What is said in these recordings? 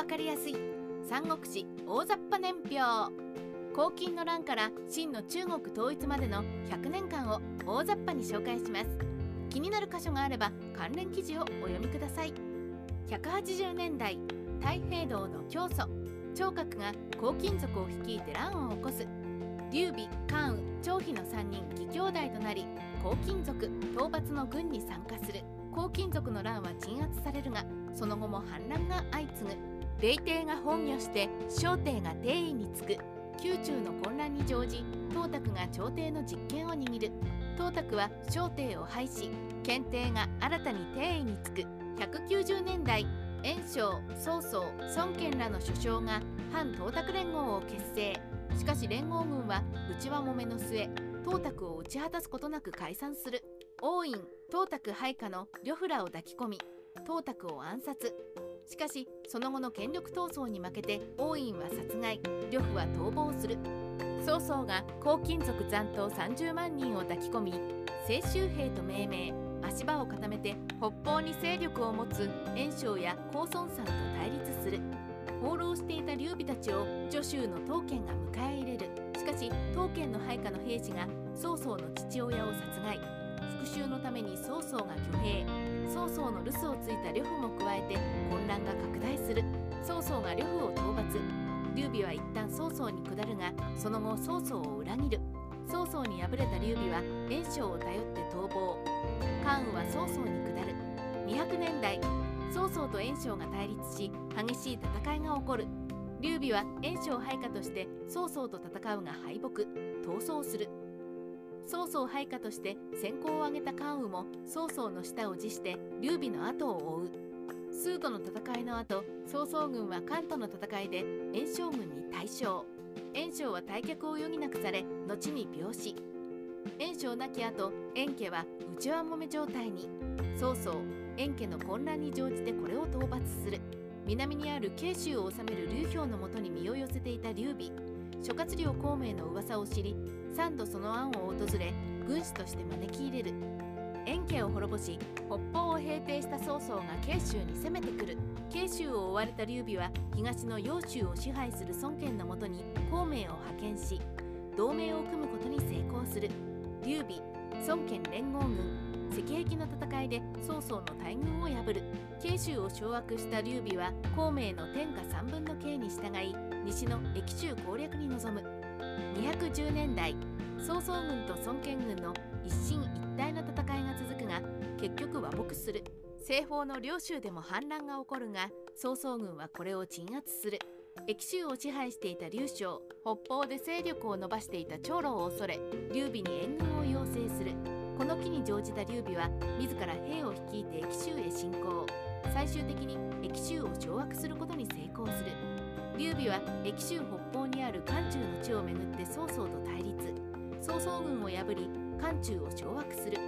わかりやすい。三国志大雑把年表。黄金の乱から秦の中国統一までの100年間を大雑把に紹介します。気になる箇所があれば関連記事をお読みください。180年代太平道の教祖。聴覚が黄金族を率いて乱を起こす。劉備関羽張飛の3人義兄弟となり黄金族討伐の軍に参加する。黄金族の乱は鎮圧されるがその後も反乱が相次ぐ。霊帝が崩御して小帝が帝位につく。宮中の混乱に乗じ董卓が朝廷の実権を握る。董卓は小帝を廃し検定が新たに帝位につく。190年代袁紹曹操孫権らの首相が反董卓連合を結成。しかし連合軍は内輪もめの末董卓を打ち果たすことなく解散する。王院董卓配下の呂布らを抱き込み董卓を暗殺。しかしその後の権力闘争に負けて王院は殺害呂布は逃亡する。曹操が黄金族残党30万人を抱き込み清州兵と命名足場を固めて北方に勢力を持つ袁紹や高孫さんと対立する。放浪していた劉備たちを助州の刀剣が迎え入れる。しかし刀剣の配下の兵士が曹操の父親を殺害。復讐のために曹操が挙兵。曹操の留守をついた呂布も加えて混乱が拡大する。曹操が呂布を討伐。劉備は一旦曹操に下るがその後曹操を裏切る。曹操に敗れた劉備は袁紹を頼って逃亡。関羽は曹操に下る。200年代曹操と袁紹が対立し激しい戦いが起こる。劉備は袁紹配下として曹操と戦うが敗北。逃走する。曹操配下として先行を挙げた関羽も曹操の下を辞して劉備の後を追う。数との戦いの後曹操軍は関との戦いで袁紹軍に大勝。袁紹は退却を余儀なくされ後に病死。袁紹亡き後袁家は内輪もめ状態に。曹操袁家の混乱に乗じてこれを討伐する。南にある慶州を治める劉氷のもとに身を寄せていた劉備。諸葛亮孔明の噂を知り三度その案を訪れ軍師として招き入れる。袁家を滅ぼし北方を平定した曹操が慶州に攻めてくる。慶州を追われた劉備は東の揚州を支配する孫権のもとに孔明を派遣し同盟を組むことに成功する。劉備孫権連合軍石壁の戦いで曹操の大軍を破る。慶州を掌握した劉備は孔明の天下三分の計に従い西の益州攻略に臨む。210年代曹操軍と孫権軍の一進一退の戦いが続くが結局和睦する。西方の両州でも反乱が起こるが曹操軍はこれを鎮圧する。益州を支配していた劉将北方で勢力を伸ばしていた長老を恐れ劉備に援軍を要請する。この機に乗じた劉備は自ら兵を率いて益州へ侵攻。最終的に益州を掌握することに成功する。劉備は益州北方にある漢中の地をめぐって曹操と対立。曹操軍を破り漢中を掌握する。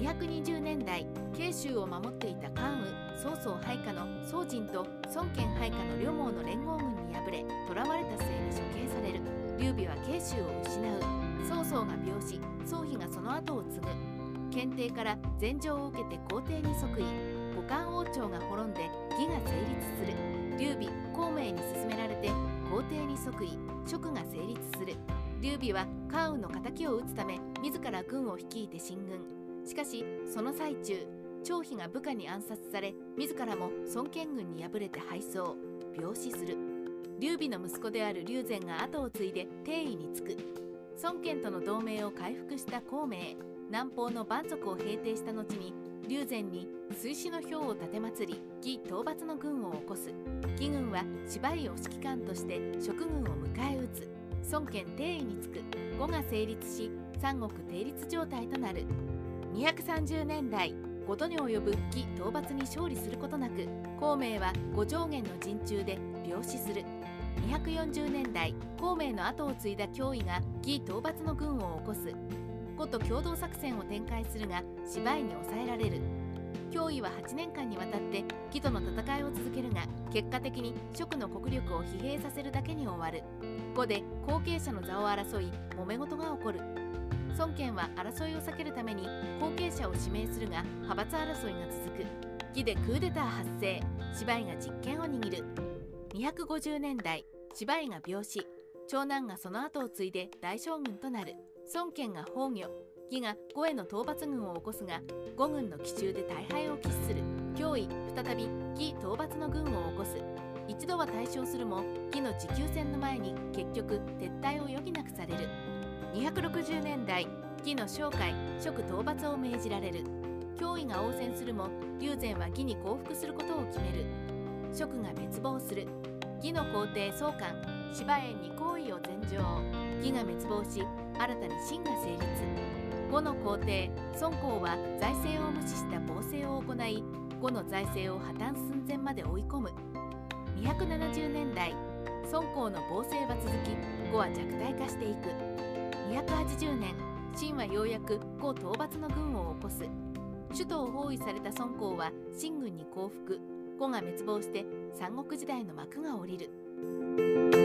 220年代慶州を守っていた関羽曹操配下の曹仁と孫権配下の両毛の連合軍に敗れ囚われた末に処刑される。劉備は慶州を失う。曹操が病死曹丕がその後を継ぐ。検定から禅譲を受けて皇帝に即位。五冠王朝が滅んで義が成立する。劉備孔明に進められて皇帝に即位職が成立する。劉備は関羽の敵を討つため自ら軍を率いて進軍。しかしその最中張飛が部下に暗殺され自らも孫権軍に敗れて敗走。病死する。劉備の息子である劉禅が後を継いで帝位につく。孫権との同盟を回復した孔明。南方の蛮族を平定した後に劉禅に水死の兵を立てまつり義討伐の軍を起こす。義軍は芝居を指揮官として職軍を迎え撃つ。孫権帝位につく。呉が成立し三国定立状態となる。230年代5度に及ぶ義討伐に勝利することなく孔明は五上元の陣中で病死する。240年代孔明の後を継いだ脅威が義討伐の軍を起こす。呉と共同作戦を展開するが芝居に抑えられる。脅威は8年間にわたって義との戦いを続けるが結果的に蜀の国力を疲弊させるだけに終わる。呉で後継者の座を争い揉め事が起こる。孫権は争いを避けるために後継者を指名するが派閥争いが続く。義でクーデター発生。芝居が実権を握る。250年代芝居が病死。長男がその後を継いで大将軍となる。孫権が崩御義が呉への討伐軍を起こすが呉軍の奇襲で大敗を喫する。脅威再び義討伐の軍を起こす。一度は大勝するも義の持久戦の前に結局撤退を余儀なくされる。260年代義の商会職討伐を命じられる。脅威が応戦するも龍禅は義に降伏することを決める。職が滅亡する。義の皇帝宗官芝園に皇位を禅譲義が滅亡し新たに秦が成立。呉の皇帝孫公は財政を無視した暴政を行い呉の財政を破綻寸前まで追い込む。270年代孫公の暴政は続き呉は弱体化していく。280年秦はようやく呉討伐の軍を起こす。首都を包囲された孫公は秦軍に降伏。呉が滅亡して三国時代の幕が下りる。